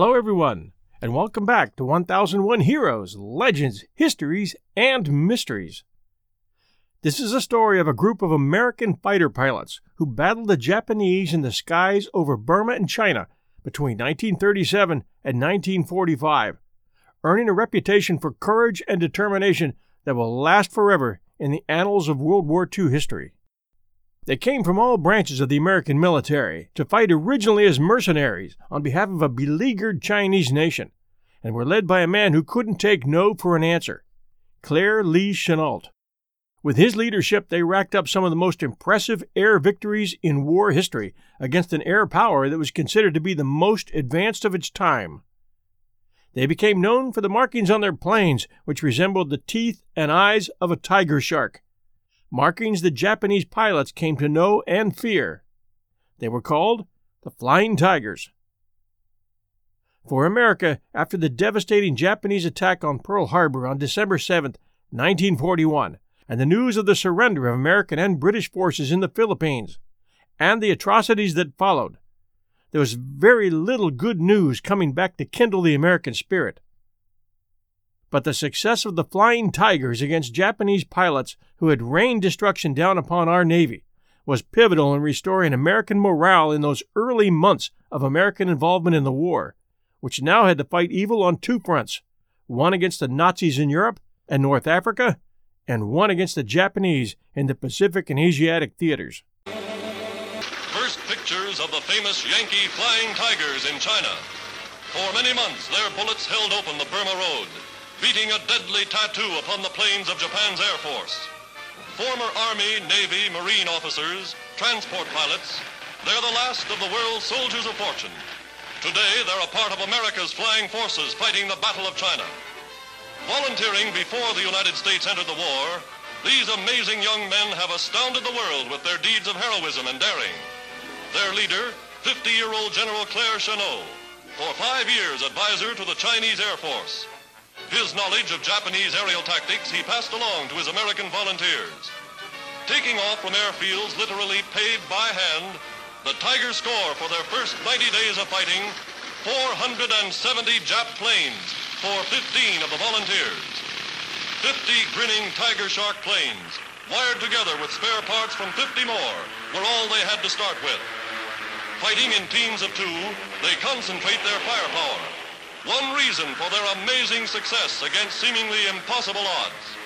Hello, everyone, and welcome back to 1001 Heroes, Legends, Histories, and Mysteries. This is a story of a group of American fighter pilots who battled the Japanese in the skies over Burma and China between 1937 and 1945, earning a reputation for courage and determination that will last forever in the annals of World War II history. They came from all branches of the American military to fight originally as mercenaries on behalf of a beleaguered Chinese nation, and were led by a man who couldn't take no for an answer, Claire Lee Chennault. With his leadership, they racked up some of the most impressive air victories in war history against an air power that was considered to be the most advanced of its time. They became known for the markings on their planes, which resembled the teeth and eyes of a tiger shark markings the Japanese pilots came to know and fear. They were called the Flying Tigers. For America, after the devastating Japanese attack on Pearl Harbor on December 7, 1941, and the news of the surrender of American and British forces in the Philippines, and the atrocities that followed, there was very little good news coming back to kindle the American spirit but the success of the Flying Tigers against Japanese pilots who had rained destruction down upon our Navy was pivotal in restoring American morale in those early months of American involvement in the war, which now had to fight evil on two fronts one against the Nazis in Europe and North Africa, and one against the Japanese in the Pacific and Asiatic theaters. First pictures of the famous Yankee Flying Tigers in China. For many months, their bullets held open the Burma Road beating a deadly tattoo upon the planes of Japan's Air Force. Former Army, Navy, Marine officers, transport pilots, they're the last of the world's soldiers of fortune. Today, they're a part of America's flying forces fighting the Battle of China. Volunteering before the United States entered the war, these amazing young men have astounded the world with their deeds of heroism and daring. Their leader, 50-year-old General Claire Chennault, for five years advisor to the Chinese Air Force. His knowledge of Japanese aerial tactics he passed along to his American volunteers. Taking off from airfields literally paved by hand, the Tigers score for their first 90 days of fighting 470 Jap planes for 15 of the volunteers. 50 grinning Tiger Shark planes, wired together with spare parts from 50 more, were all they had to start with. Fighting in teams of two, they concentrate their firepower one reason for their amazing success against seemingly impossible odds.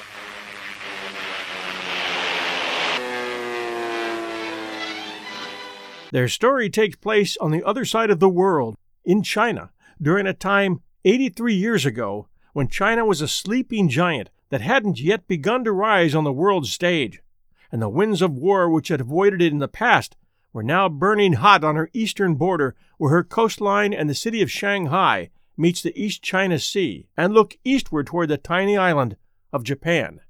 Their story takes place on the other side of the world, in China, during a time 83 years ago when China was a sleeping giant that hadn't yet begun to rise on the world stage, and the winds of war which had avoided it in the past were now burning hot on her eastern border where her coastline and the city of Shanghai meets the East China Sea and look eastward toward the tiny island of Japan.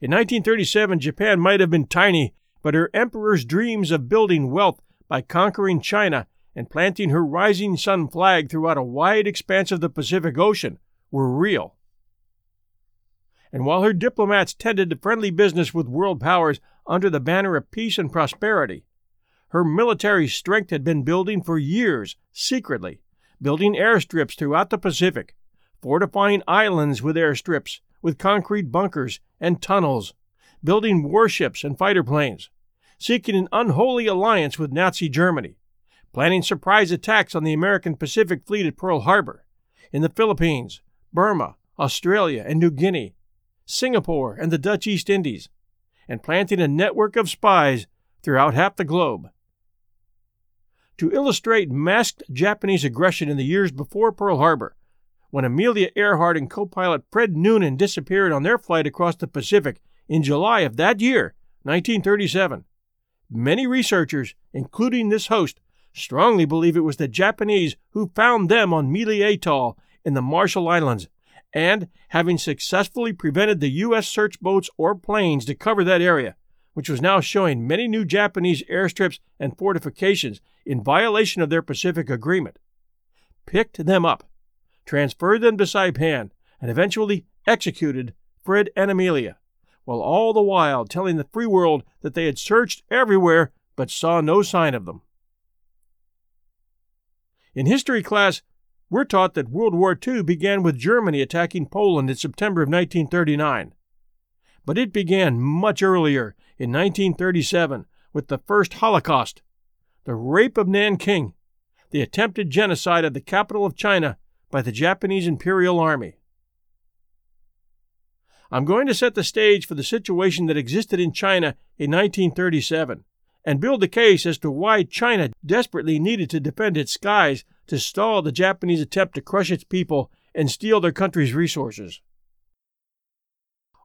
In 1937, Japan might have been tiny, but her emperor's dreams of building wealth by conquering China and planting her rising sun flag throughout a wide expanse of the Pacific Ocean were real. And while her diplomats tended to friendly business with world powers under the banner of peace and prosperity, her military strength had been building for years secretly building airstrips throughout the Pacific, fortifying islands with airstrips, with concrete bunkers and tunnels, building warships and fighter planes, seeking an unholy alliance with Nazi Germany, planning surprise attacks on the American Pacific Fleet at Pearl Harbor, in the Philippines, Burma, Australia, and New Guinea, Singapore, and the Dutch East Indies, and planting a network of spies throughout half the globe. To illustrate masked Japanese aggression in the years before Pearl Harbor, when Amelia Earhart and co pilot Fred Noonan disappeared on their flight across the Pacific in July of that year, 1937. Many researchers, including this host, strongly believe it was the Japanese who found them on Mili Atoll in the Marshall Islands, and, having successfully prevented the U.S. search boats or planes to cover that area, which was now showing many new Japanese airstrips and fortifications in violation of their Pacific Agreement, picked them up, transferred them to Saipan, and eventually executed Fred and Amelia, while all the while telling the free world that they had searched everywhere but saw no sign of them. In history class, We're taught that World War II began with Germany attacking Poland in September of 1939. But it began much earlier, in 1937, with the first Holocaust, the rape of Nanking, the attempted genocide of the capital of China by the Japanese Imperial Army. I'm going to set the stage for the situation that existed in China in 1937 and build a case as to why China desperately needed to defend its skies to stall the Japanese attempt to crush its people and steal their country's resources.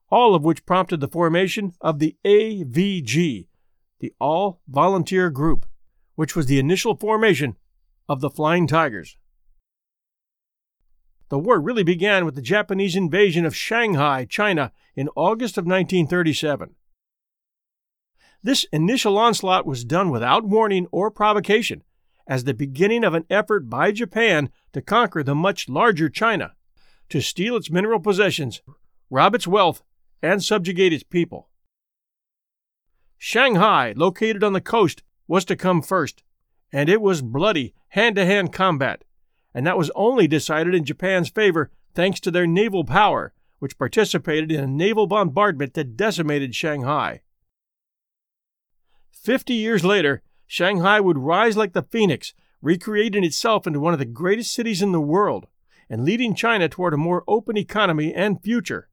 All of which prompted the formation of the AVG, the All Volunteer Group, which was the initial formation of the Flying Tigers. The war really began with the Japanese invasion of Shanghai, China, in August of 1937. This initial onslaught was done without warning or provocation, as the beginning of an effort by Japan to conquer the much larger China, to steal its mineral possessions, rob its wealth, and subjugate its people. Shanghai, located on the coast, was to come first, and it was bloody, hand to hand combat and that was only decided in Japan's favor thanks to their naval power, which participated in a naval bombardment that decimated Shanghai. Fifty years later, Shanghai would rise like the phoenix, recreating itself into one of the greatest cities in the world, and leading China toward a more open economy and future.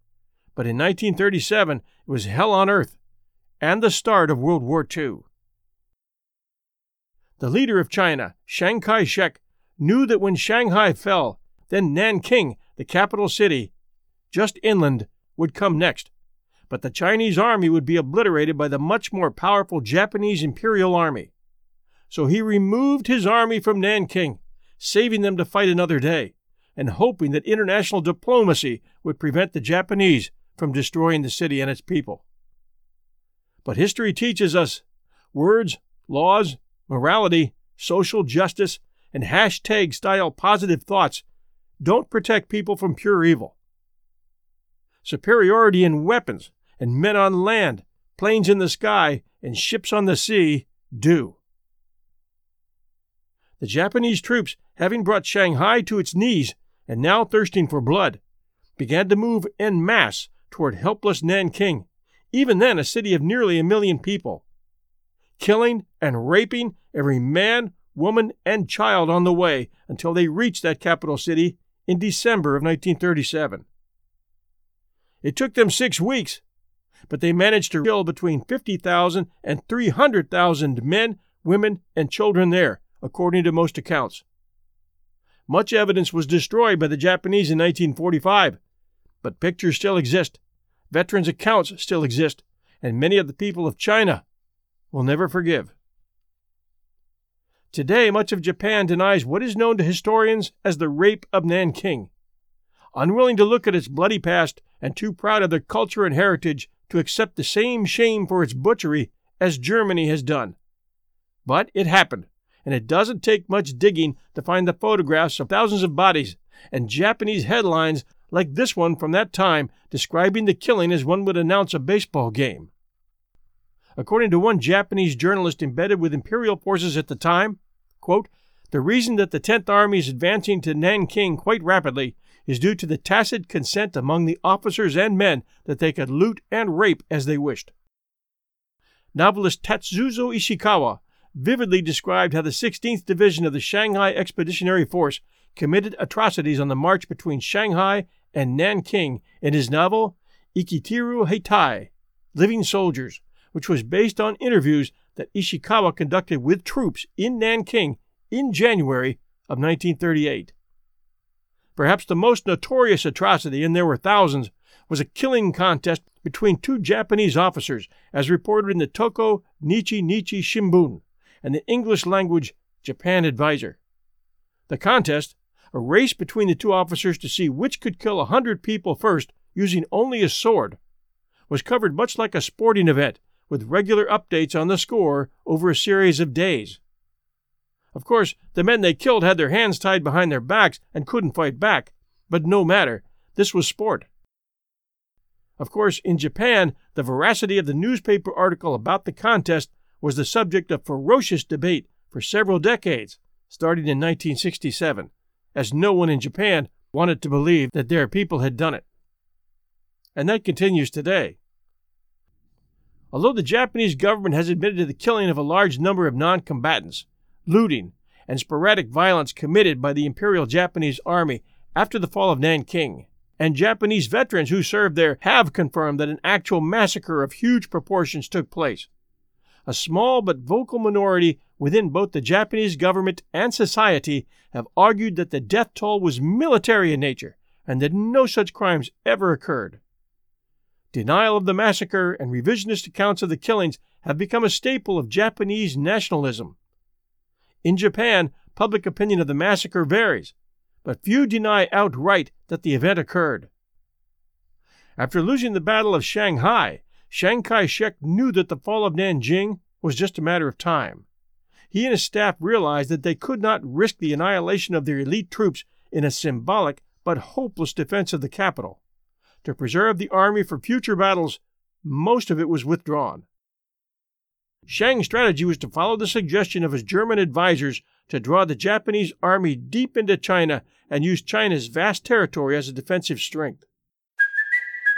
But in 1937, it was hell on earth, and the start of World War II. The leader of China, Chiang Kai shek, knew that when Shanghai fell, then Nanking, the capital city, just inland, would come next. But the Chinese army would be obliterated by the much more powerful Japanese Imperial Army. So he removed his army from Nanking, saving them to fight another day, and hoping that international diplomacy would prevent the Japanese from destroying the city and its people. But history teaches us words, laws, morality, social justice, and hashtag style positive thoughts don't protect people from pure evil. Superiority in weapons and men on land, planes in the sky, and ships on the sea do. The Japanese troops, having brought Shanghai to its knees and now thirsting for blood, began to move en masse toward helpless Nanking, even then a city of nearly a million people, killing and raping every man, woman, and child on the way until they reached that capital city in December of 1937. It took them six weeks, but they managed to kill between 50,000 and 300,000 men, women, and children there, according to most accounts. Much evidence was destroyed by the Japanese in 1945, but pictures still exist, veterans' accounts still exist, and many of the people of China will never forgive. Today, much of Japan denies what is known to historians as the Rape of Nanking. Unwilling to look at its bloody past and too proud of their culture and heritage to accept the same shame for its butchery as Germany has done. But it happened, and it doesn't take much digging to find the photographs of thousands of bodies and Japanese headlines like this one from that time describing the killing as one would announce a baseball game. According to one Japanese journalist embedded with imperial forces at the time, Quote, the reason that the 10th Army is advancing to Nanking quite rapidly is due to the tacit consent among the officers and men that they could loot and rape as they wished. Novelist Tatsuzo Ishikawa vividly described how the 16th Division of the Shanghai Expeditionary Force committed atrocities on the march between Shanghai and Nanking in his novel Ikiteru Heitai, Living Soldiers, which was based on interviews that Ishikawa conducted with troops in Nanking in January of 1938. Perhaps the most notorious atrocity, and there were thousands, was a killing contest between two Japanese officers, as reported in the Tokyo Nichi Nichi Shimbun and the English language Japan Advertiser. The contest, a race between the two officers to see which could kill a hundred people first using only a sword, was covered much like a sporting event with regular updates on the score over a series of days. Of course, the men they killed had their hands tied behind their backs and couldn't fight back, but no matter, this was sport. Of course, in Japan, the veracity of the newspaper article about the contest was the subject of ferocious debate for several decades, starting in 1967, as no one in Japan wanted to believe that their people had done it. And that continues today. Although the Japanese government has admitted to the killing of a large number of non combatants, looting, and sporadic violence committed by the Imperial Japanese Army after the fall of Nanking, and Japanese veterans who served there have confirmed that an actual massacre of huge proportions took place. A small but vocal minority within both the Japanese government and society have argued that the death toll was military in nature and that no such crimes ever occurred. Denial of the massacre and revisionist accounts of the killings have become a staple of Japanese nationalism. In Japan, public opinion of the massacre varies, but few deny outright that the event occurred. After losing the Battle of Shanghai, Chiang Kai shek knew that the fall of Nanjing was just a matter of time. He and his staff realized that they could not risk the annihilation of their elite troops in a symbolic but hopeless defense of the capital. To preserve the army for future battles, most of it was withdrawn. Chiang's strategy was to follow the suggestion of his German advisers to draw the Japanese army deep into China and use China's vast territory as a defensive strength.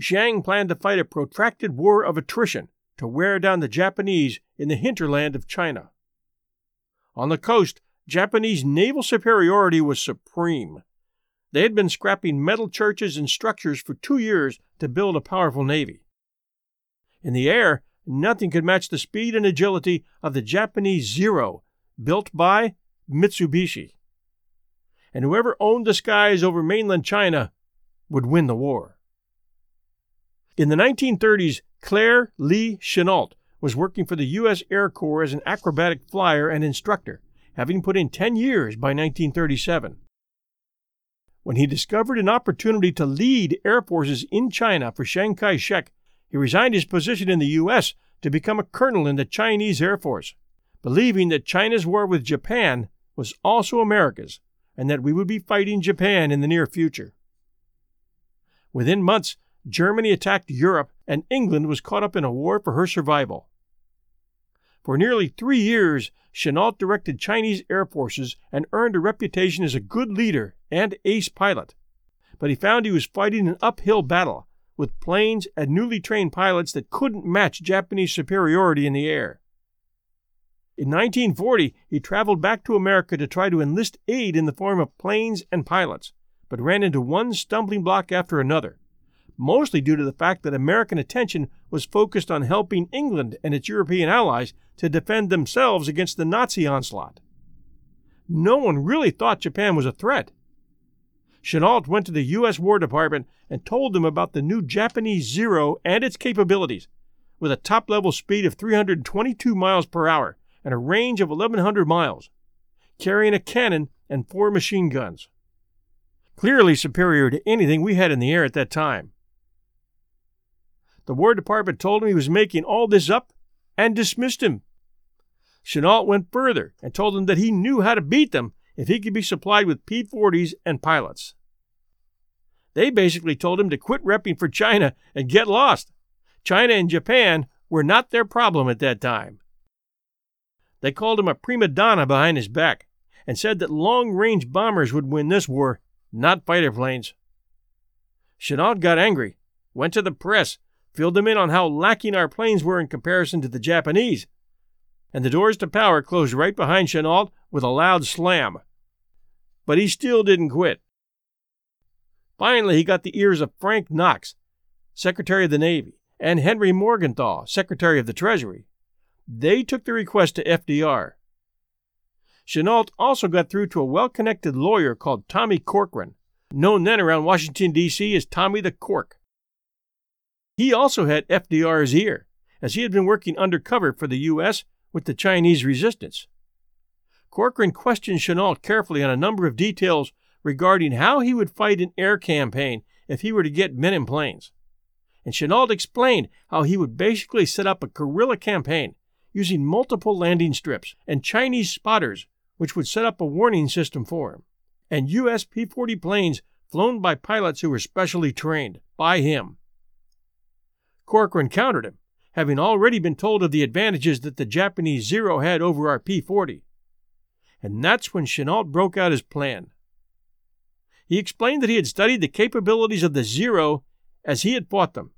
Chiang planned to fight a protracted war of attrition to wear down the Japanese in the hinterland of China. On the coast, Japanese naval superiority was supreme. They had been scrapping metal churches and structures for two years to build a powerful navy. In the air, nothing could match the speed and agility of the Japanese Zero, built by Mitsubishi. And whoever owned the skies over mainland China would win the war. In the 1930s, Claire Lee Chennault was working for the U.S. Air Corps as an acrobatic flyer and instructor, having put in 10 years by 1937. When he discovered an opportunity to lead air forces in China for Chiang Kai shek, he resigned his position in the U.S. to become a colonel in the Chinese Air Force, believing that China's war with Japan was also America's and that we would be fighting Japan in the near future. Within months, Germany attacked Europe, and England was caught up in a war for her survival. For nearly three years, Chennault directed Chinese air forces and earned a reputation as a good leader and ace pilot. But he found he was fighting an uphill battle with planes and newly trained pilots that couldn't match Japanese superiority in the air. In 1940, he traveled back to America to try to enlist aid in the form of planes and pilots, but ran into one stumbling block after another mostly due to the fact that American attention was focused on helping England and its European allies to defend themselves against the Nazi onslaught. No one really thought Japan was a threat. Chennault went to the U.S. War Department and told them about the new Japanese Zero and its capabilities, with a top level speed of 322 miles per hour and a range of 1,100 miles, carrying a cannon and four machine guns. Clearly superior to anything we had in the air at that time. The War Department told him he was making all this up and dismissed him. Chennault went further and told him that he knew how to beat them if he could be supplied with P 40s and pilots. They basically told him to quit repping for China and get lost. China and Japan were not their problem at that time. They called him a prima donna behind his back and said that long range bombers would win this war, not fighter planes. Chennault got angry, went to the press, filled them in on how lacking our planes were in comparison to the Japanese, and the doors to power closed right behind Chennault with a loud slam. But he still didn't quit. Finally, he got the ears of Frank Knox, Secretary of the Navy, and Henry Morgenthau, Secretary of the Treasury. They took the request to FDR. Chennault also got through to a well connected lawyer called Tommy Corcoran, known then around Washington, D.C. as Tommy the Cork. He also had FDR's ear, as he had been working undercover for the U.S. with the Chinese resistance. Corcoran questioned Chennault carefully on a number of details regarding how he would fight an air campaign if he were to get men in planes. And Chennault explained how he would basically set up a guerrilla campaign using multiple landing strips and Chinese spotters, which would set up a warning system for him, and US P 40 planes flown by pilots who were specially trained by him. Corcoran countered him, having already been told of the advantages that the Japanese Zero had over our P 40. And that's when Chennault broke out his plan. He explained that he had studied the capabilities of the Zero as he had fought them.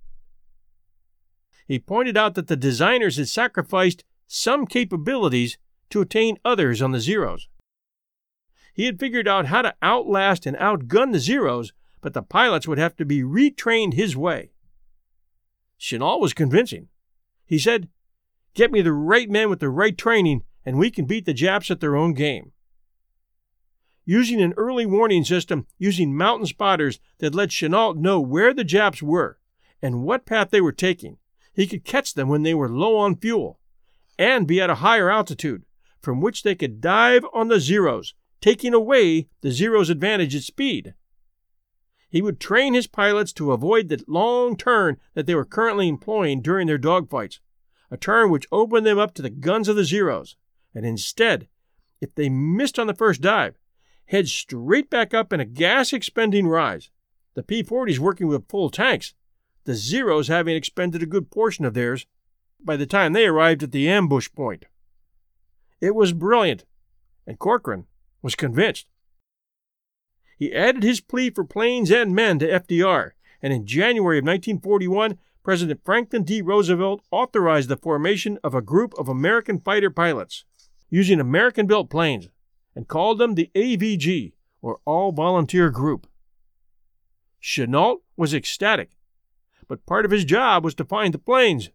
He pointed out that the designers had sacrificed some capabilities to attain others on the Zeros. He had figured out how to outlast and outgun the Zeros, but the pilots would have to be retrained his way. Chennault was convincing. He said, Get me the right men with the right training, and we can beat the Japs at their own game. Using an early warning system using mountain spotters that let Chennault know where the Japs were and what path they were taking, he could catch them when they were low on fuel and be at a higher altitude, from which they could dive on the Zeros taking away the Zero's advantage at speed. He would train his pilots to avoid the long turn that they were currently employing during their dogfights, a turn which opened them up to the guns of the Zeros, and instead, if they missed on the first dive, head straight back up in a gas expending rise, the P 40s working with full tanks, the Zeros having expended a good portion of theirs by the time they arrived at the ambush point. It was brilliant, and Corcoran was convinced. He added his plea for planes and men to FDR, and in January of 1941, President Franklin D. Roosevelt authorized the formation of a group of American fighter pilots using American built planes and called them the AVG, or All Volunteer Group. Chennault was ecstatic, but part of his job was to find the planes.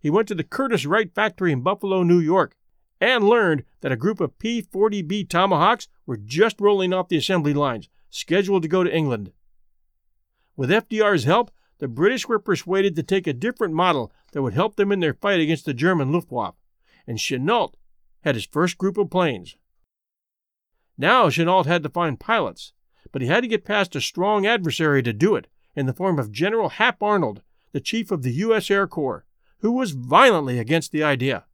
He went to the Curtiss Wright factory in Buffalo, New York, and learned that a group of P 40B Tomahawks were just rolling off the assembly lines, scheduled to go to England. With FDR's help, the British were persuaded to take a different model that would help them in their fight against the German Luftwaffe, and Chennault had his first group of planes. Now Chennault had to find pilots, but he had to get past a strong adversary to do it, in the form of General Hap Arnold, the chief of the U.S. Air Corps, who was violently against the idea.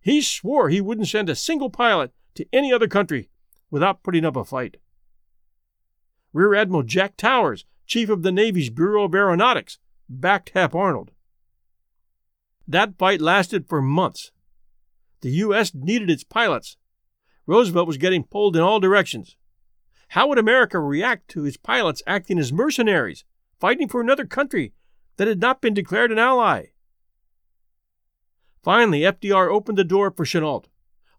He swore he wouldn't send a single pilot to any other country without putting up a fight. Rear Admiral Jack Towers, chief of the Navy's Bureau of Aeronautics, backed Hap Arnold. That fight lasted for months. The U.S. needed its pilots. Roosevelt was getting pulled in all directions. How would America react to its pilots acting as mercenaries, fighting for another country that had not been declared an ally? Finally, FDR opened the door for Chennault.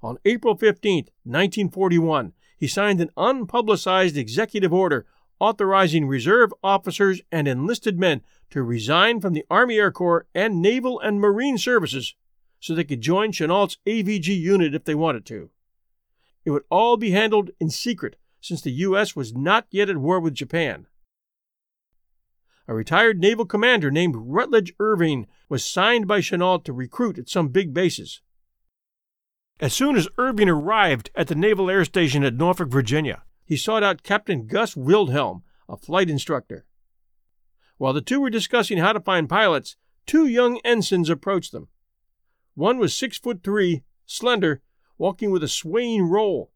On April 15, 1941, he signed an unpublicized executive order authorizing reserve officers and enlisted men to resign from the Army Air Corps and Naval and Marine services so they could join Chennault's AVG unit if they wanted to. It would all be handled in secret since the U.S. was not yet at war with Japan a retired naval commander named Rutledge Irving was signed by Chennault to recruit at some big bases. As soon as Irving arrived at the Naval Air Station at Norfolk, Virginia, he sought out Captain Gus Wilhelm, a flight instructor. While the two were discussing how to find pilots, two young ensigns approached them. One was six foot three, slender, walking with a swaying roll.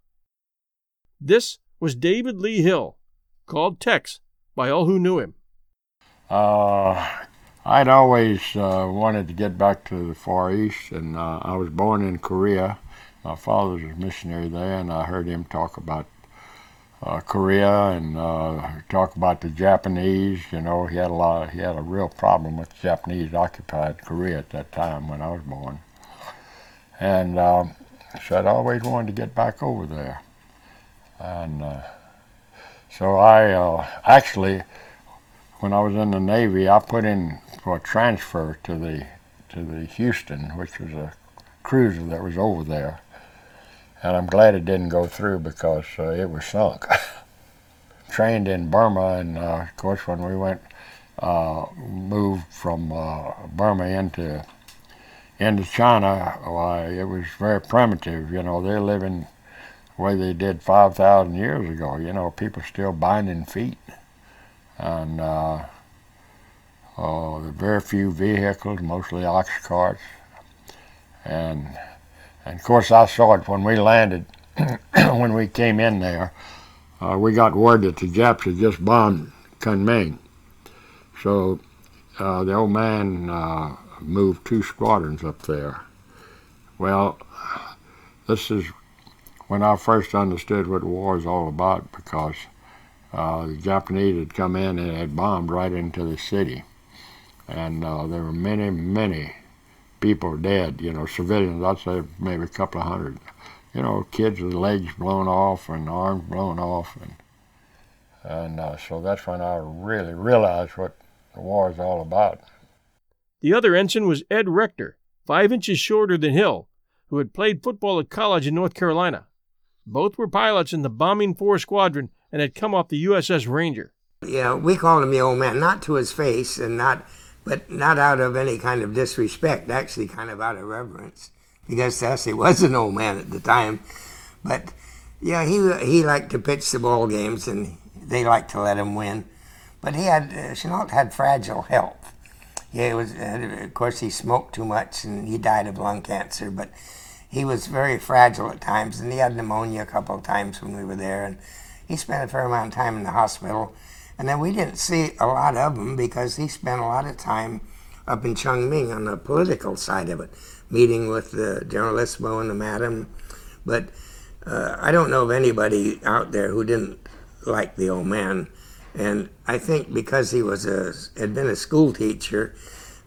This was David Lee Hill, called Tex by all who knew him. Uh, I'd always uh, wanted to get back to the Far East, and uh, I was born in Korea. My father was a missionary there, and I heard him talk about uh, Korea and uh, talk about the Japanese. You know, he had a lot. Of, he had a real problem with the Japanese occupied Korea at that time when I was born, and um, so I'd always wanted to get back over there, and uh, so I uh, actually when I was in the Navy, I put in for a transfer to the to the Houston, which was a cruiser that was over there, and I'm glad it didn't go through because uh, it was sunk. Trained in Burma, and uh, of course when we went uh, moved from uh, Burma into into China, why, it was very primitive. You know, they're living the way they did 5,000 years ago. You know, people still binding feet. And uh, oh, very few vehicles, mostly ox carts. And, and of course, I saw it when we landed, when we came in there. Uh, we got word that the Japs had just bombed Kunming. So uh, the old man uh, moved two squadrons up there. Well, this is when I first understood what war is all about because uh, the Japanese had come in and had bombed right into the city. And uh, there were many, many people dead, you know, civilians, I'd say maybe a couple of hundred. You know, kids with legs blown off and arms blown off. And, and uh, so that's when I really realized what the war is all about. The other ensign was Ed Rector, five inches shorter than Hill, who had played football at college in North Carolina. Both were pilots in the Bombing 4 Squadron and had come off the USS Ranger. Yeah, we called him the old man, not to his face, and not, but not out of any kind of disrespect. Actually, kind of out of reverence, because to he was an old man at the time. But yeah, he he liked to pitch the ball games, and they liked to let him win. But he had uh, Chennault had fragile health. Yeah, it was. Uh, of course, he smoked too much, and he died of lung cancer. But he was very fragile at times, and he had pneumonia a couple of times when we were there, and he spent a fair amount of time in the hospital. And then we didn't see a lot of him because he spent a lot of time up in Chungking on the political side of it, meeting with the Generalissimo and the madam. But uh, I don't know of anybody out there who didn't like the old man. And I think because he was a had been a school teacher,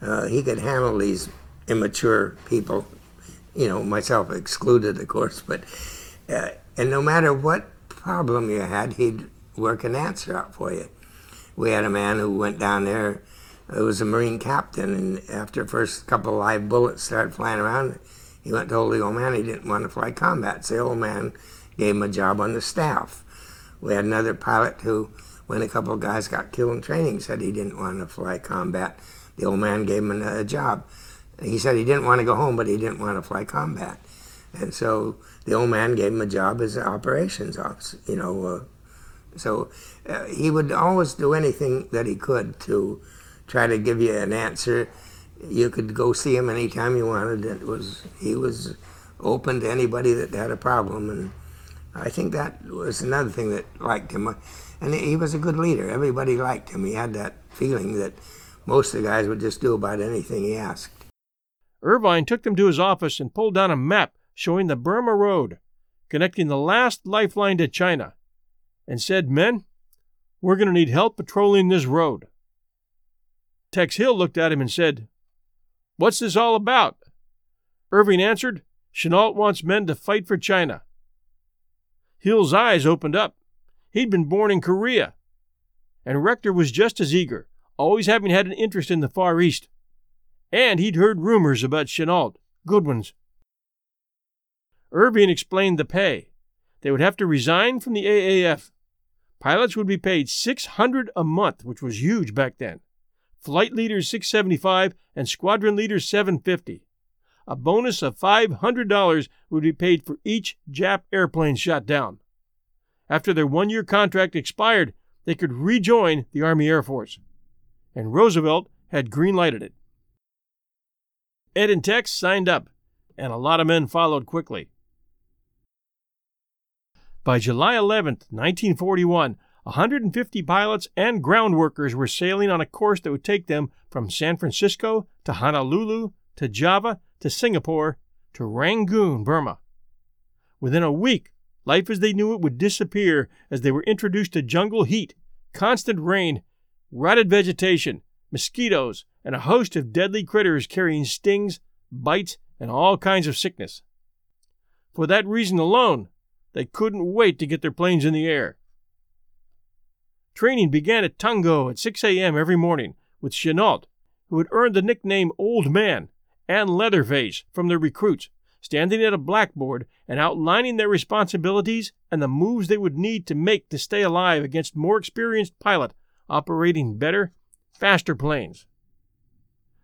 uh, he could handle these immature people. You know, myself excluded, of course. But uh, and no matter what problem you had, he'd work an answer out for you. We had a man who went down there. It was a Marine captain, and after the first couple of live bullets started flying around, he went to told the old man he didn't want to fly combat. So the old man gave him a job on the staff. We had another pilot who when a couple of guys got killed in training, said he didn't want to fly combat. The old man gave him a job. He said he didn't want to go home, but he didn't want to fly combat. And so the old man gave him a job as operations officer, you know. Uh, so uh, he would always do anything that he could to try to give you an answer. You could go see him anytime you wanted. It was he was open to anybody that had a problem, and I think that was another thing that liked him and he was a good leader. Everybody liked him. He had that feeling that most of the guys would just do about anything he asked. Irving took them to his office and pulled down a map showing the Burma Road, connecting the last lifeline to China, and said, Men, we're going to need help patrolling this road. Tex Hill looked at him and said, What's this all about? Irving answered, Chennault wants men to fight for China. Hill's eyes opened up. He'd been born in Korea. And Rector was just as eager, always having had an interest in the Far East. And he'd heard rumors about Chennault, good ones. Irving explained the pay. They would have to resign from the AAF. Pilots would be paid 600 a month, which was huge back then. Flight leaders 675 and squadron leaders 750. A bonus of $500 would be paid for each Jap airplane shot down. After their one year contract expired, they could rejoin the Army Air Force. And Roosevelt had green lighted it. Ed and Tex signed up, and a lot of men followed quickly. By July 11, 1941, 150 pilots and ground workers were sailing on a course that would take them from San Francisco to Honolulu to Java to Singapore to Rangoon, Burma. Within a week, Life as they knew it would disappear as they were introduced to jungle heat, constant rain, rotted vegetation, mosquitoes, and a host of deadly critters carrying stings, bites, and all kinds of sickness. For that reason alone, they couldn't wait to get their planes in the air. Training began at Toungoo at 6 a.m. every morning with Chennault, who had earned the nickname Old Man, and Leatherface from the recruits standing at a blackboard and outlining their responsibilities and the moves they would need to make to stay alive against more experienced pilot operating better, faster planes.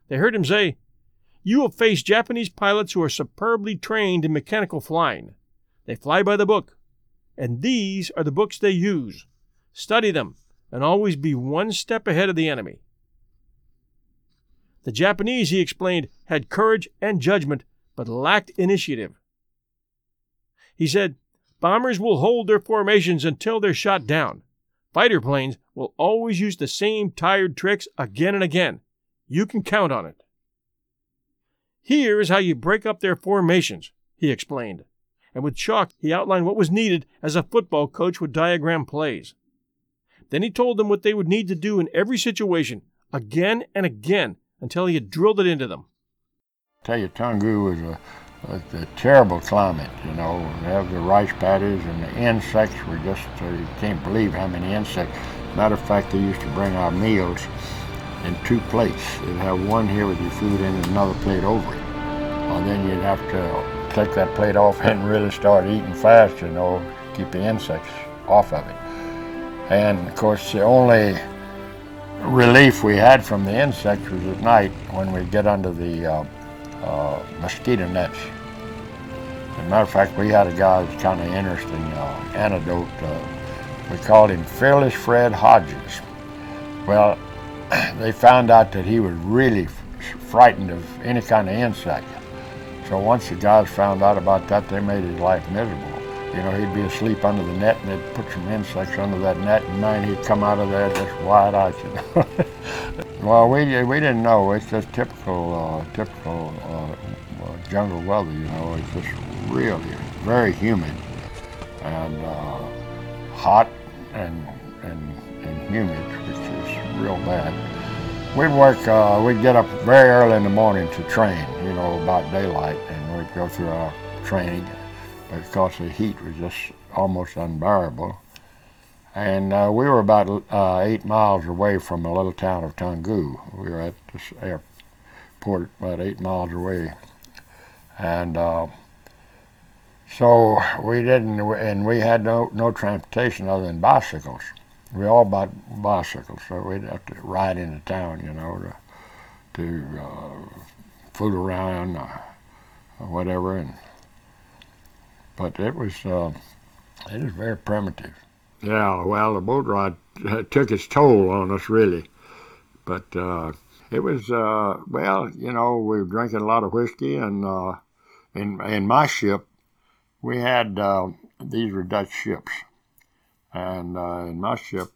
They heard him say, you will face Japanese pilots who are superbly trained in mechanical flying. They fly by the book, and these are the books they use. Study them, and always be one step ahead of the enemy. The Japanese, he explained, had courage and judgment, but lacked initiative. He said, Bombers will hold their formations until they're shot down. Fighter planes will always use the same tired tricks again and again. You can count on it. Here is how you break up their formations, he explained. And with chalk, he outlined what was needed as a football coach would diagram plays. Then he told them what they would need to do in every situation, again and again, until he had drilled it into them. I tell you, Toungoo was a, a, a, terrible climate, you know. We have the rice paddies and the insects were just, uh, you can't believe how many insects. Matter of fact, they used to bring our meals in two plates. You'd have one here with your food in and another plate over it. Well, then you'd have to take that plate off and really start eating fast, you know, keep the insects off of it. And of course, the only relief we had from the insects was at night when we get under the uh, uh, mosquito nets. As a matter of fact, we had a guy that's kind of interesting uh, anecdote. Uh, we called him Fearless Fred Hodges. Well, they found out that he was really frightened of any kind of insect. So once the guys found out about that, they made his life miserable. You know, he'd be asleep under the net, and they'd put some insects under that net, and man, he'd come out of there just wide-eyed. You know? well, we we didn't know. It's just typical uh, typical uh, jungle weather. You know, it's just really very humid and uh, hot and and and humid, which is real bad. We'd work. Uh, we'd get up very early in the morning to train. You know, about daylight, and we'd go through our training because the heat was just almost unbearable. And uh, we were about uh, eight miles away from the little town of Toungoo. We were at this airport about eight miles away. And uh, so we didn't, and we had no, no transportation other than bicycles. We all bought bicycles, so we'd have to ride into town, you know, to, to uh, fool around or whatever. And but it was uh, it was very primitive. Yeah, well, the boat ride took its toll on us, really. But uh, it was uh, well, you know, we were drinking a lot of whiskey, and uh, in in my ship, we had uh, these were Dutch ships, and uh, in my ship,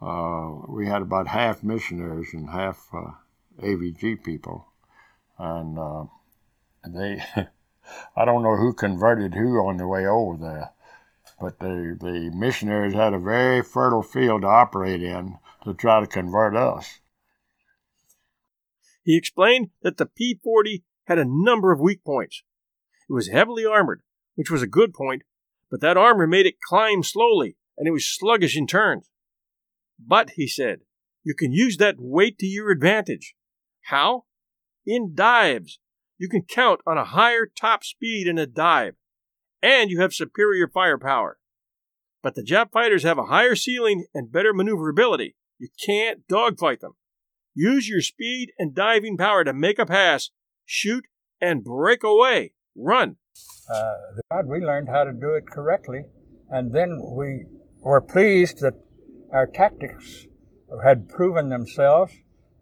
uh, we had about half missionaries and half uh, AVG people, and uh, they. I don't know who converted who on the way over there, but the, the missionaries had a very fertile field to operate in to try to convert us. He explained that the P 40 had a number of weak points. It was heavily armored, which was a good point, but that armor made it climb slowly and it was sluggish in turns. But, he said, you can use that weight to your advantage. How? In dives you can count on a higher top speed in a dive, and you have superior firepower. But the Jap fighters have a higher ceiling and better maneuverability. You can't dogfight them. Use your speed and diving power to make a pass, shoot, and break away. Run. Uh, God, we learned how to do it correctly, and then we were pleased that our tactics had proven themselves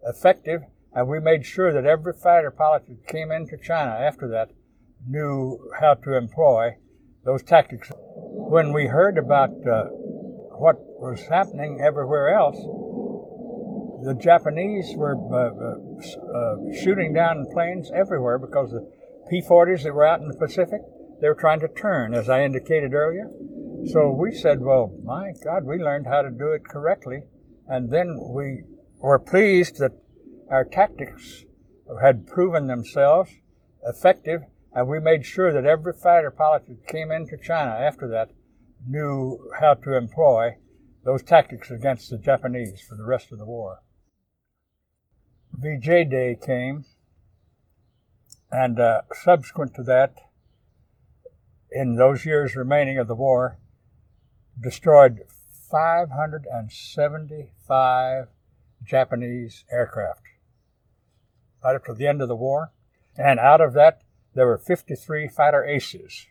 effective and we made sure that every fighter pilot that came into China after that knew how to employ those tactics. When we heard about uh, what was happening everywhere else, the Japanese were uh, uh, uh shooting down planes everywhere because the P-40s that were out in the Pacific, they were trying to turn, as I indicated earlier. So we said, well, my God, we learned how to do it correctly. And then we were pleased that our tactics had proven themselves effective, and we made sure that every fighter pilot that came into China after that knew how to employ those tactics against the Japanese for the rest of the war. VJ Day came, and uh, subsequent to that, in those years remaining of the war, destroyed 575 Japanese aircraft right up to the end of the war. And out of that, there were 53 fighter aces.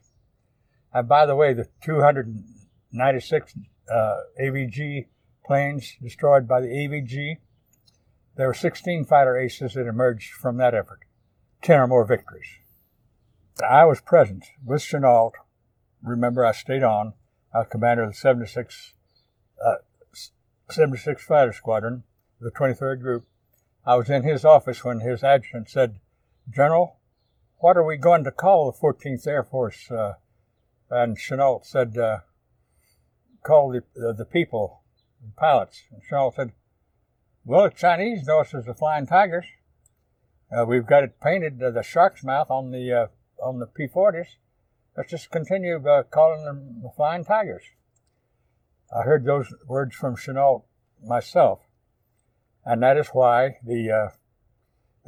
And by the way, the 296 uh, AVG planes destroyed by the AVG, there were 16 fighter aces that emerged from that effort, 10 or more victories. I was present with Chennault. Remember, I stayed on. I was commander of the 76, uh, 76 Fighter Squadron, the 23rd Group. I was in his office when his adjutant said, General, what are we going to call the 14th Air Force? Uh, and Chennault said, uh, call the, uh, the people, the pilots. And Chennault said, well, the Chinese know us as the Flying Tigers. Uh, we've got it painted, uh, the shark's mouth on the, uh, on the P-40s. Let's just continue uh, calling them the Flying Tigers. I heard those words from Chennault myself, and that is why the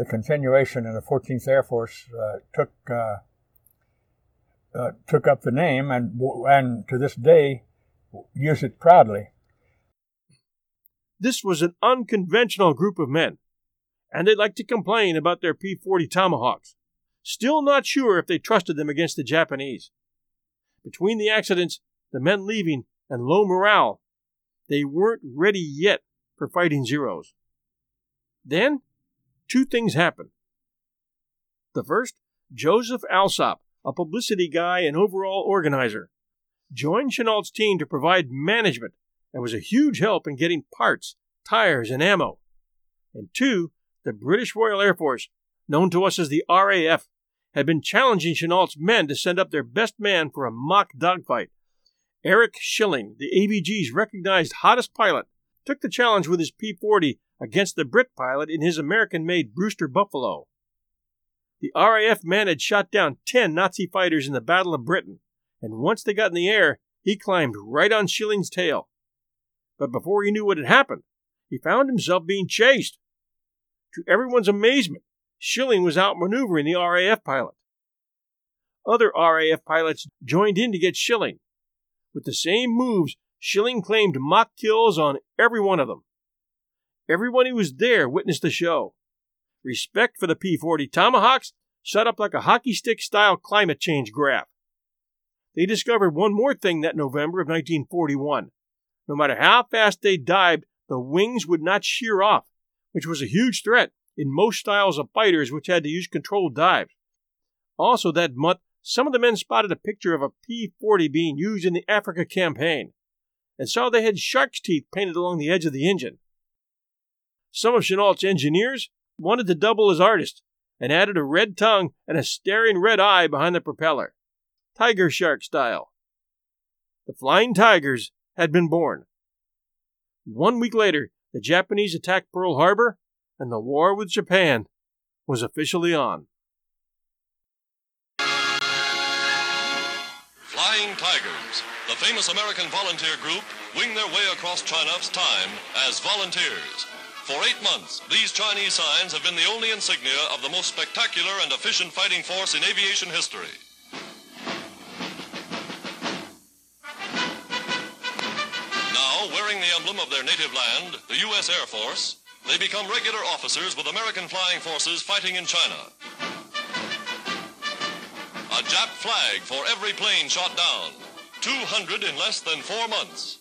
the continuation in the 14th Air Force uh, took uh, uh, took up the name and and to this day use it proudly. This was an unconventional group of men, and they liked to complain about their P 40 Tomahawks, still not sure if they trusted them against the Japanese. Between the accidents, the men leaving, and low morale, they weren't ready yet for fighting Zeros. Then two things happened. The first, Joseph Alsop, a publicity guy and overall organizer, joined Chennault's team to provide management and was a huge help in getting parts, tires, and ammo. And two, the British Royal Air Force, known to us as the RAF, had been challenging Chennault's men to send up their best man for a mock dogfight. Eric Schilling, the AVG's recognized hottest pilot, took the challenge with his P 40 against the Brit pilot in his American made Brewster Buffalo. The RAF man had shot down 10 Nazi fighters in the Battle of Britain, and once they got in the air, he climbed right on Schilling's tail. But before he knew what had happened, he found himself being chased. To everyone's amazement, Schilling was outmaneuvering the RAF pilot. Other RAF pilots joined in to get Schilling. With the same moves, Schilling claimed mock kills on every one of them. Everyone who was there witnessed the show. Respect for the P 40 Tomahawks shot up like a hockey stick style climate change graph. They discovered one more thing that November of 1941. No matter how fast they dived, the wings would not shear off, which was a huge threat in most styles of fighters which had to use controlled dives. Also, that month, some of the men spotted a picture of a P 40 being used in the Africa campaign and saw they had shark's teeth painted along the edge of the engine. Some of Chennault's engineers wanted to double as artist and added a red tongue and a staring red eye behind the propeller, tiger shark style. The Flying Tigers had been born. One week later, the Japanese attacked Pearl Harbor, and the war with Japan was officially on. Flying Tigers, the famous American volunteer group, wing their way across China's time as volunteers. For eight months, these Chinese signs have been the only insignia of the most spectacular and efficient fighting force in aviation history. Emblem of their native land, the U.S. Air Force, they become regular officers with American flying forces fighting in China. A Jap flag for every plane shot down. 200 in less than four months.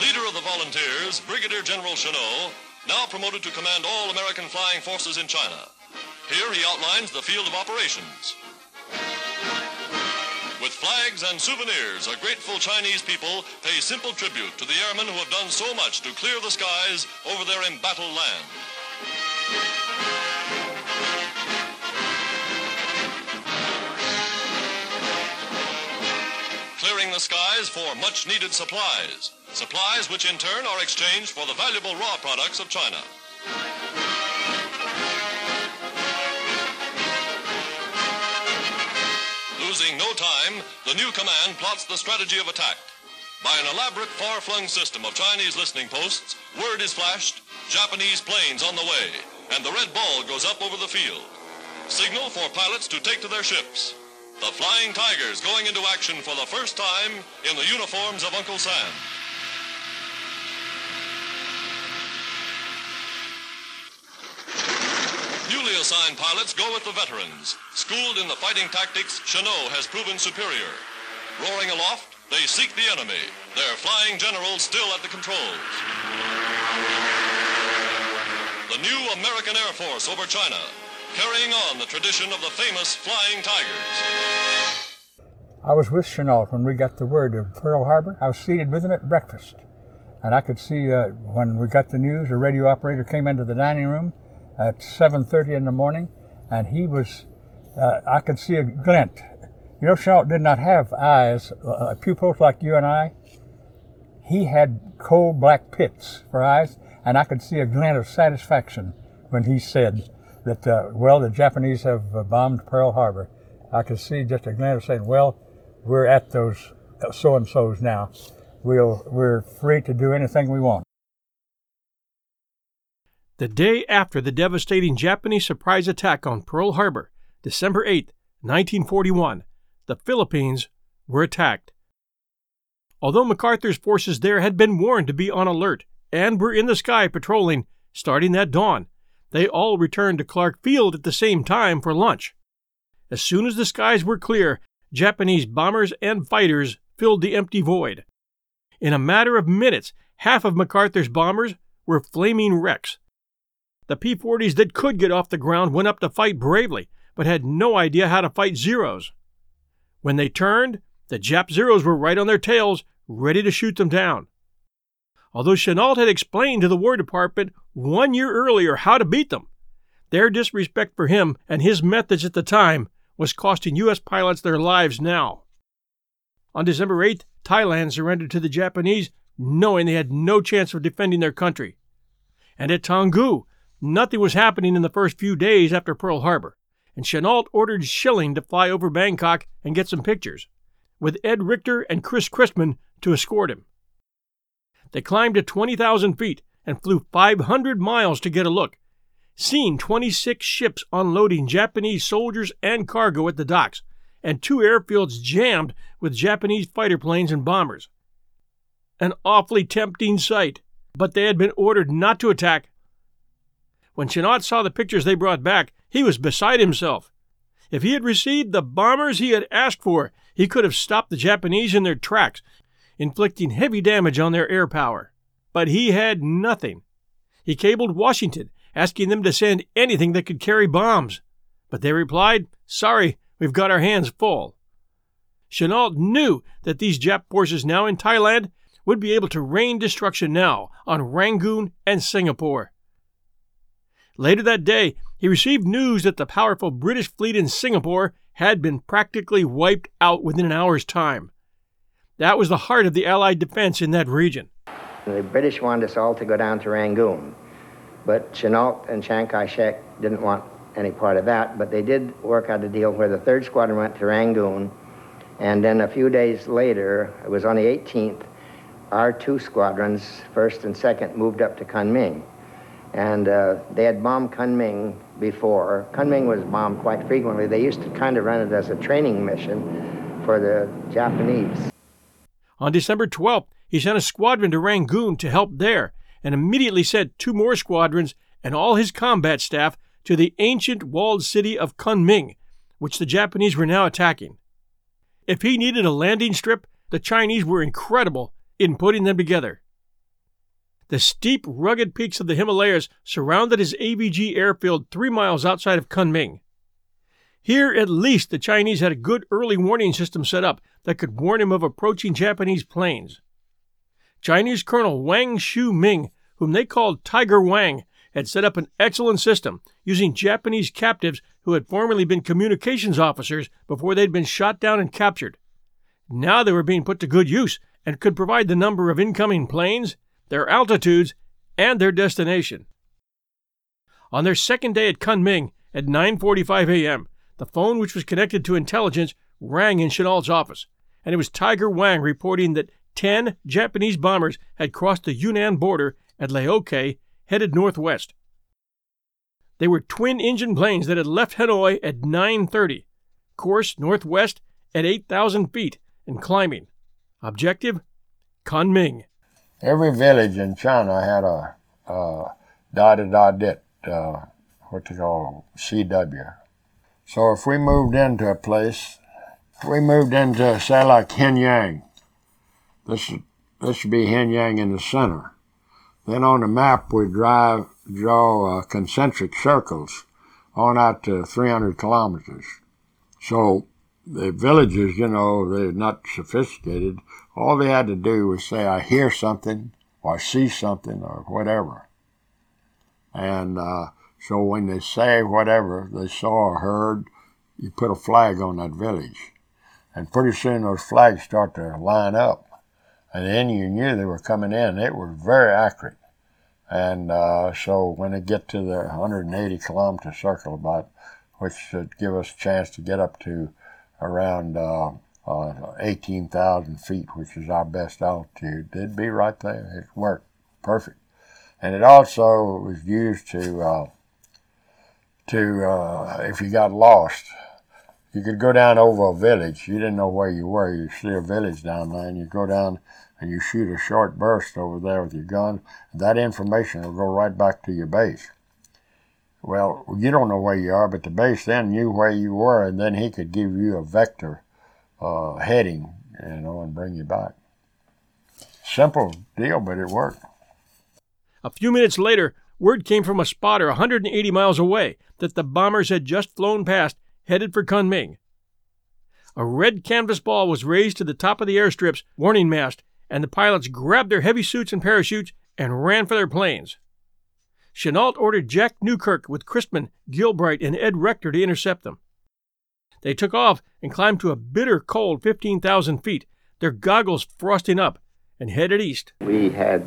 Leader of the volunteers, Brigadier General Chennault, now promoted to command all American flying forces in China. Here he outlines the field of operations. Flags and souvenirs, a grateful Chinese people pay simple tribute to the airmen who have done so much to clear the skies over their embattled land. Clearing the skies for much needed supplies. Supplies which in turn are exchanged for the valuable raw products of China. Losing no time, the new command plots the strategy of attack. By an elaborate far-flung system of Chinese listening posts, word is flashed, Japanese planes on the way, and the red ball goes up over the field. Signal for pilots to take to their ships. The Flying Tigers going into action for the first time in the uniforms of Uncle Sam. Newly assigned pilots go with the veterans. Schooled in the fighting tactics, Chennault has proven superior. Roaring aloft, they seek the enemy, their flying generals still at the controls. The new American Air Force over China, carrying on the tradition of the famous Flying Tigers. I was with Chennault when we got the word of Pearl Harbor. I was seated with him at breakfast. And I could see uh, when we got the news, a radio operator came into the dining room at 7.30 in the morning, and he was, uh, I could see a glint. You know, Chennault did not have eyes, uh, pupils like you and I. He had coal black pits for eyes, and I could see a glint of satisfaction when he said that, uh, well, the Japanese have uh, bombed Pearl Harbor. I could see just a glint of saying, well, we're at those so and so's now. We'll, we're free to do anything we want. The day after the devastating Japanese surprise attack on Pearl Harbor, December 8, 1941, the Philippines were attacked. Although MacArthur's forces there had been warned to be on alert and were in the sky patrolling starting that dawn, they all returned to Clark Field at the same time for lunch. As soon as the skies were clear, Japanese bombers and fighters filled the empty void. In a matter of minutes, half of MacArthur's bombers were flaming wrecks. The P 40s that could get off the ground went up to fight bravely, but had no idea how to fight Zeros. When they turned, the Jap Zeros were right on their tails, ready to shoot them down. Although Chennault had explained to the War Department one year earlier how to beat them, their disrespect for him and his methods at the time was costing U.S. pilots their lives now. On December 8th, Thailand surrendered to the Japanese, knowing they had no chance of defending their country. And at Toungoo, nothing was happening in the first few days after Pearl Harbor, and Chennault ordered Schilling to fly over Bangkok and get some pictures, with Ed Rector and Chris Christman to escort him. They climbed to 20,000 feet and flew 500 miles to get a look, seeing 26 ships unloading Japanese soldiers and cargo at the docks, and two airfields jammed with Japanese fighter planes and bombers. An awfully tempting sight, but they had been ordered not to attack. When Chennault saw the pictures they brought back, he was beside himself. If he had received the bombers he had asked for, he could have stopped the Japanese in their tracks, inflicting heavy damage on their air power. But he had nothing. He cabled Washington, asking them to send anything that could carry bombs. But they replied, Sorry, we've got our hands full. Chennault knew that these Jap forces now in Thailand would be able to rain destruction now on Rangoon and Singapore. Later that day, he received news that the powerful British fleet in Singapore had been practically wiped out within an hour's time. That was the heart of the Allied defense in that region. The British wanted us all to go down to Rangoon, but Chennault and Chiang Kai shek didn't want any part of that, but they did work out a deal where the 3rd Squadron went to Rangoon, and then a few days later, it was on the 18th, our two squadrons, 1st and 2nd, moved up to Kunming. And uh, they had bombed Kunming before. Kunming was bombed quite frequently. They used to kind of run it as a training mission for the Japanese. On December 12th, he sent a squadron to Rangoon to help there, and immediately sent two more squadrons and all his combat staff to the ancient walled city of Kunming, which the Japanese were now attacking. If he needed a landing strip, the Chinese were incredible in putting them together. The steep, rugged peaks of the Himalayas surrounded his AVG airfield three miles outside of Kunming. Here, at least, the Chinese had a good early warning system set up that could warn him of approaching Japanese planes. Chinese Colonel Wang Shu Ming, whom they called Tiger Wang, had set up an excellent system using Japanese captives who had formerly been communications officers before they'd been shot down and captured. Now they were being put to good use and could provide the number of incoming planes, their altitudes, and their destination. On their second day at Kunming at 9:45 a.m., the phone which was connected to intelligence rang in Chennault's office, and it was Tiger Wang reporting that 10 Japanese bombers had crossed the Yunnan border at Laoke, headed northwest. They were twin-engine planes that had left Hanoi at 9:30, course northwest at 8,000 feet and climbing. Objective: Kunming. Every village in China had a, da da da what they call CW. So if we moved into a place, we moved into, say, like Hengyang, this, this should be Hengyang in the center. Then on the map, we drive, draw uh, concentric circles on out to 300 kilometers. So the villages, you know, they're not sophisticated. All they had to do was say, I hear something, or I see something, or whatever. And uh, so when they say whatever they saw or heard, you put a flag on that village. And pretty soon those flags start to line up. And then you knew they were coming in. It was very accurate. And uh, so when they get to the 180 kilometer circle about, which should give us a chance to get up to around uh, uh, 18,000 feet, which is our best altitude, they'd be right there. It worked perfect. And it also was used to, uh, to uh, if you got lost, you could go down over a village. You didn't know where you were. You see a village down there, and you go down and you shoot a short burst over there with your gun. That information will go right back to your base. Well, you don't know where you are, but the base then knew where you were, and then he could give you a vector uh, heading, you know, and bring you back. Simple deal, but it worked. A few minutes later, word came from a spotter 180 miles away that the bombers had just flown past, headed for Kunming. A red canvas ball was raised to the top of the airstrip's warning mast, and the pilots grabbed their heavy suits and parachutes and ran for their planes. Chennault ordered Jack Newkirk with Christman, Gilbride, and Ed Rector to intercept them. They took off and climbed to a bitter cold 15,000 feet, their goggles frosting up, and headed east. We had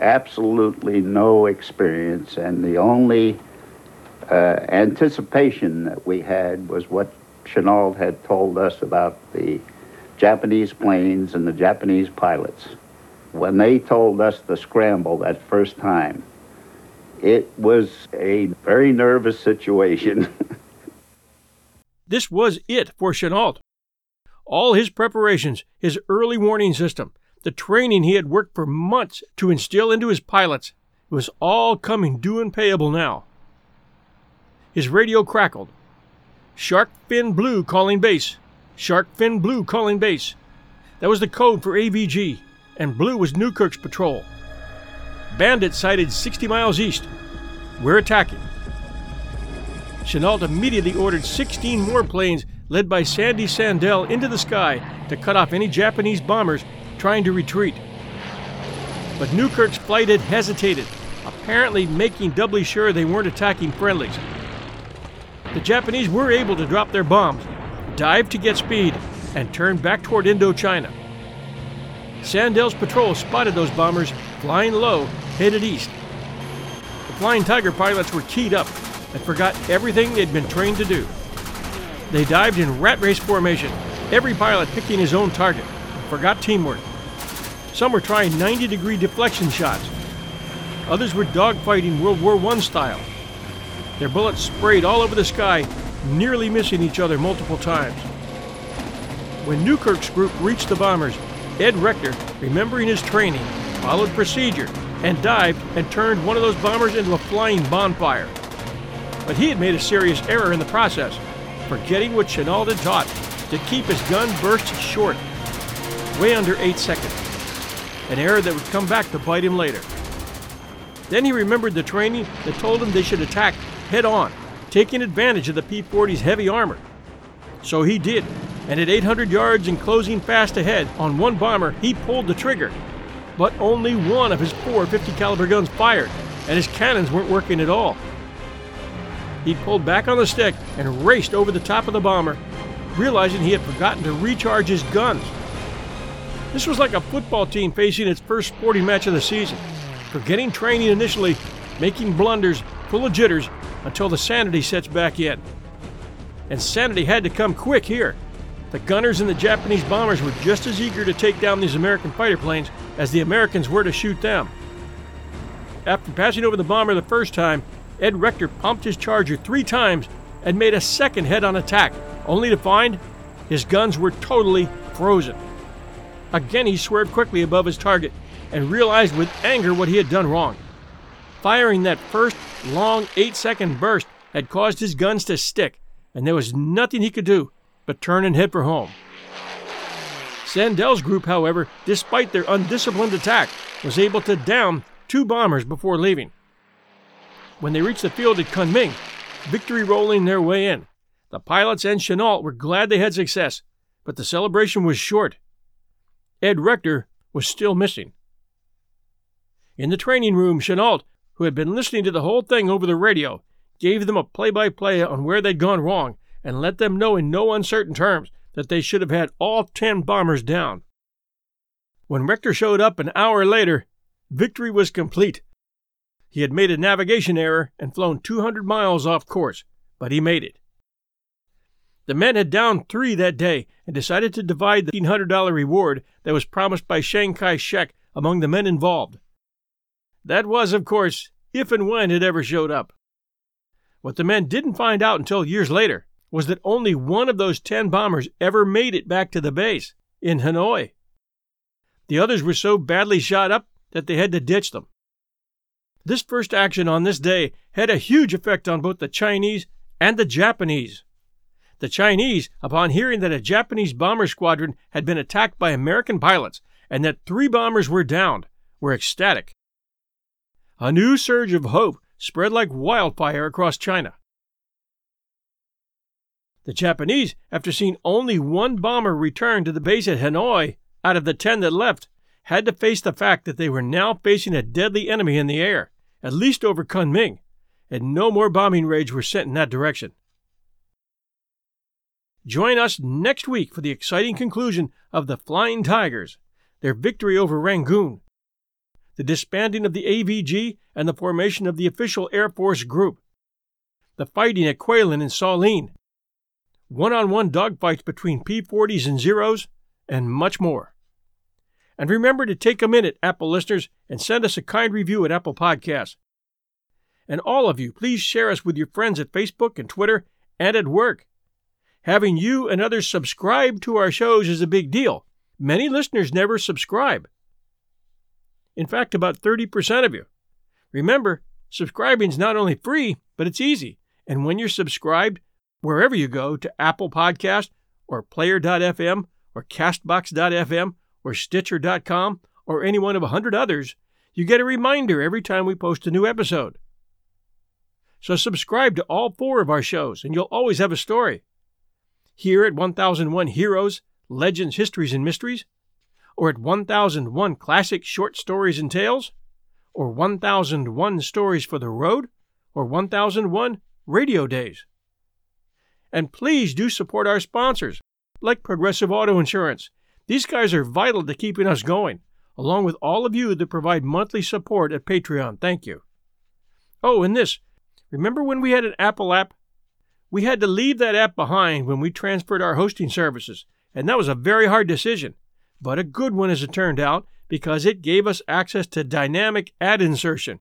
absolutely no experience, and the only uh, anticipation that we had was what Chennault had told us about the Japanese planes and the Japanese pilots. When they told us the scramble that first time, it was a very nervous situation. this was it for Chennault. All his preparations, his early warning system, the training he had worked for months to instill into his pilots, was all coming due and payable now. His radio crackled. Shark fin blue calling base. Shark fin blue calling base. That was the code for AVG, and blue was Newkirk's patrol. Bandit sighted 60 miles east. We're attacking. Chennault immediately ordered 16 more planes led by Sandy Sandell into the sky to cut off any Japanese bombers trying to retreat. But Newkirk's flight had hesitated, apparently making doubly sure they weren't attacking friendlies. The Japanese were able to drop their bombs, dive to get speed, and turn back toward Indochina. Sandell's patrol spotted those bombers flying low, headed east. The Flying Tiger pilots were keyed up and forgot everything they'd been trained to do. They dived in rat race formation, every pilot picking his own target, and forgot teamwork. Some were trying 90 degree deflection shots. Others were dogfighting World War I style. Their bullets sprayed all over the sky, nearly missing each other multiple times. When Newkirk's group reached the bombers, Ed Rector, remembering his training, followed procedure and dived and turned one of those bombers into a flying bonfire. But he had made a serious error in the process, forgetting what Chennault had taught to keep his gun bursts short, way under eight seconds. An error that would come back to bite him later. Then he remembered the training that told him they should attack head on, taking advantage of the P 40's heavy armor. So he did, and at 800 yards and closing fast ahead on one bomber, he pulled the trigger. But only one of his four 50 caliber guns fired, and his cannons weren't working at all. He pulled back on the stick and raced over the top of the bomber, realizing he had forgotten to recharge his guns. This was like a football team facing its first sporting match of the season, forgetting training initially, making blunders, full of jitters, until the sanity sets back in. And sanity had to come quick here. The gunners and the Japanese bombers were just as eager to take down these American fighter planes as the Americans were to shoot them. After passing over the bomber the first time, Ed Rector pumped his charger three times and made a second head on attack, only to find his guns were totally frozen. Again, he swerved quickly above his target and realized with anger what he had done wrong. Firing that first long eight second burst had caused his guns to stick, and there was nothing he could do but turn and head for home. Sandell's group, however, despite their undisciplined attack, was able to down two bombers before leaving. When they reached the field at Kunming, victory rolling their way in, the pilots and Chennault were glad they had success, but the celebration was short. Ed Rector was still missing. In the training room, Chennault, who had been listening to the whole thing over the radio, gave them a play by play on where they'd gone wrong and let them know in no uncertain terms that they should have had all ten bombers down. When Rector showed up an hour later, victory was complete. He had made a navigation error and flown 200 miles off course, but he made it. The men had downed three that day and decided to divide the $1,500 reward that was promised by Chiang Kai shek among the men involved. That was, of course, if and when it ever showed up. What the men didn't find out until years later was that only one of those 10 bombers ever made it back to the base in Hanoi. The others were so badly shot up that they had to ditch them. This first action on this day had a huge effect on both the Chinese and the Japanese. The Chinese, upon hearing that a Japanese bomber squadron had been attacked by American pilots and that three bombers were downed, were ecstatic. A new surge of hope spread like wildfire across China. The Japanese, after seeing only one bomber return to the base at Hanoi out of the ten that left, had to face the fact that they were now facing a deadly enemy in the air, at least over Kunming, and no more bombing raids were sent in that direction. Join us next week for the exciting conclusion of the Flying Tigers, their victory over Rangoon, the disbanding of the AVG, and the formation of the official Air Force group, the fighting at Kweilin and Salween, one on one dogfights between P 40s and Zeros, and much more. And remember to take a minute, Apple listeners, and send us a kind review at Apple Podcasts. And all of you, please share us with your friends at Facebook and Twitter and at work. Having you and others subscribe to our shows is a big deal. Many listeners never subscribe. In fact, about 30% of you. Remember, subscribing is not only free, but it's easy. And when you're subscribed, wherever you go to Apple Podcast or Player.fm or Castbox.fm or Stitcher.com or any one of a hundred others, you get a reminder every time we post a new episode. So subscribe to all four of our shows, and you'll always have a story here at 1001 Heroes, Legends, Histories, and Mysteries, or at 1001 Classic Short Stories and Tales, or 1001 Stories for the Road, or 1001 Radio Days. And please do support our sponsors, like Progressive Auto Insurance. These guys are vital to keeping us going, along with all of you that provide monthly support at Patreon. Thank you. Oh, and this remember when we had an Apple app we had to leave that app behind when we transferred our hosting services, and that was a very hard decision, but a good one as it turned out because it gave us access to dynamic ad insertion.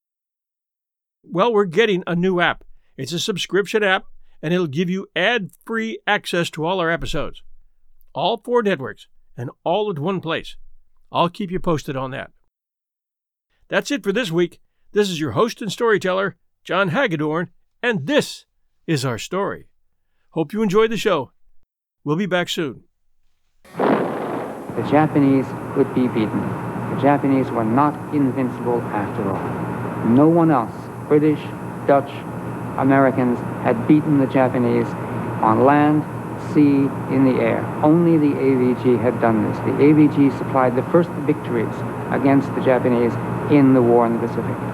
Well, we're getting a new app. It's a subscription app, and it'll give you ad free access to all our episodes. All four networks, and all at one place. I'll keep you posted on that. That's it for this week. This is your host and storyteller, John Hagedorn, and this is our story. Hope you enjoyed the show. We'll be back soon. The Japanese would be beaten. The Japanese were not invincible after all. No one else, British, Dutch, Americans, had beaten the Japanese on land, sea, in the air. Only the AVG had done this. The AVG supplied the first victories against the Japanese in the war in the Pacific.